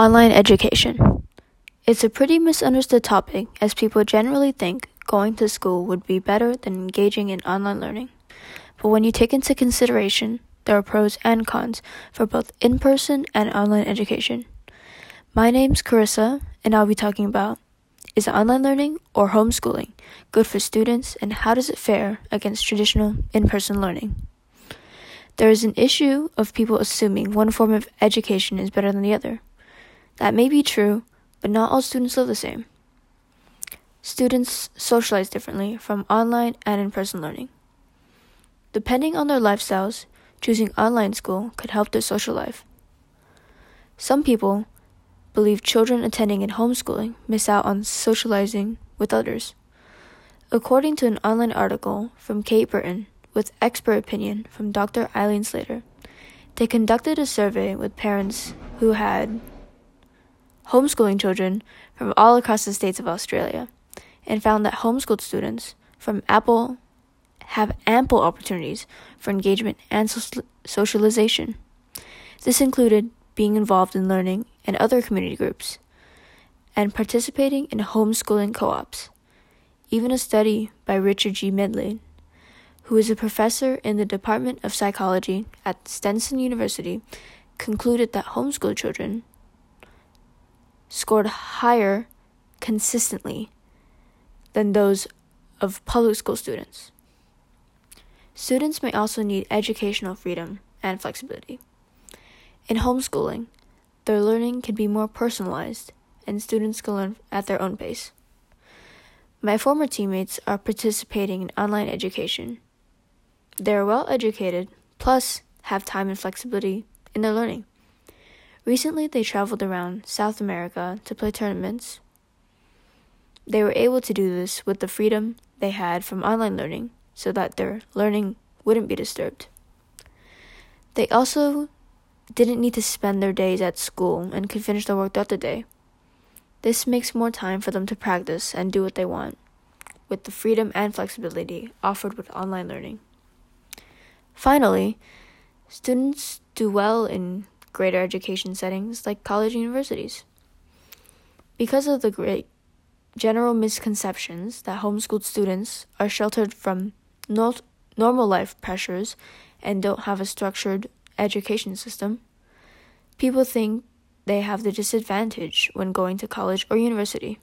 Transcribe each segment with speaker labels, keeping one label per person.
Speaker 1: Online education. It's a pretty misunderstood topic as people generally think going to school would be better than engaging in online learning. But when you take into consideration, there are pros and cons for both in person and online education. My name's Carissa, and I'll be talking about is online learning or homeschooling good for students, and how does it fare against traditional in person learning? There is an issue of people assuming one form of education is better than the other. That may be true, but not all students live the same. Students socialize differently from online and in person learning. Depending on their lifestyles, choosing online school could help their social life. Some people believe children attending in homeschooling miss out on socializing with others. According to an online article from Kate Burton with expert opinion from Dr. Eileen Slater, they conducted a survey with parents who had homeschooling children from all across the states of Australia and found that homeschooled students from Apple have ample opportunities for engagement and socialization. This included being involved in learning and other community groups and participating in homeschooling co ops. Even a study by Richard G. Medlin, who is a professor in the Department of Psychology at Stetson University, concluded that homeschool children scored higher consistently than those of public school students. Students may also need educational freedom and flexibility. In homeschooling, their learning can be more personalized and students can learn at their own pace. My former teammates are participating in online education. They are well educated, plus have time and flexibility in their learning. Recently, they traveled around South America to play tournaments. They were able to do this with the freedom they had from online learning so that their learning wouldn't be disturbed. They also didn't need to spend their days at school and could finish their work throughout the day. This makes more time for them to practice and do what they want, with the freedom and flexibility offered with online learning. Finally, students do well in greater education settings like college and universities. Because of the great general misconceptions that homeschooled students are sheltered from not normal life pressures and don't have a structured education system, people think they have the disadvantage when going to college or university.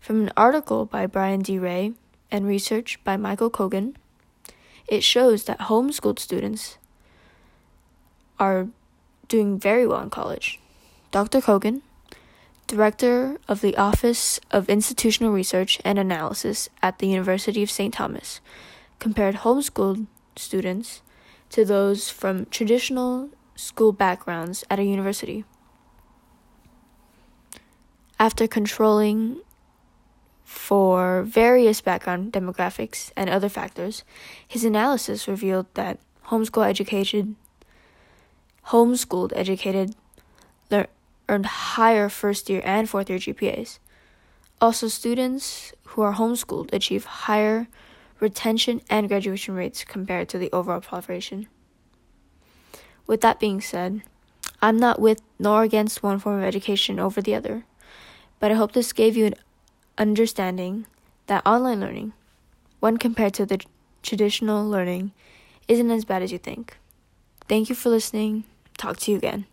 Speaker 1: From an article by Brian D. Ray and research by Michael Cogan, it shows that homeschooled students are doing very well in college. Dr. Cogan, director of the Office of Institutional Research and Analysis at the University of St. Thomas, compared homeschooled students to those from traditional school backgrounds at a university. After controlling for various background demographics and other factors, his analysis revealed that homeschool education homeschooled educated earned higher first year and fourth year GPAs. Also, students who are homeschooled achieve higher retention and graduation rates compared to the overall population. With that being said, I'm not with nor against one form of education over the other, but I hope this gave you an understanding that online learning, when compared to the traditional learning, isn't as bad as you think. Thank you for listening. Talk to you again.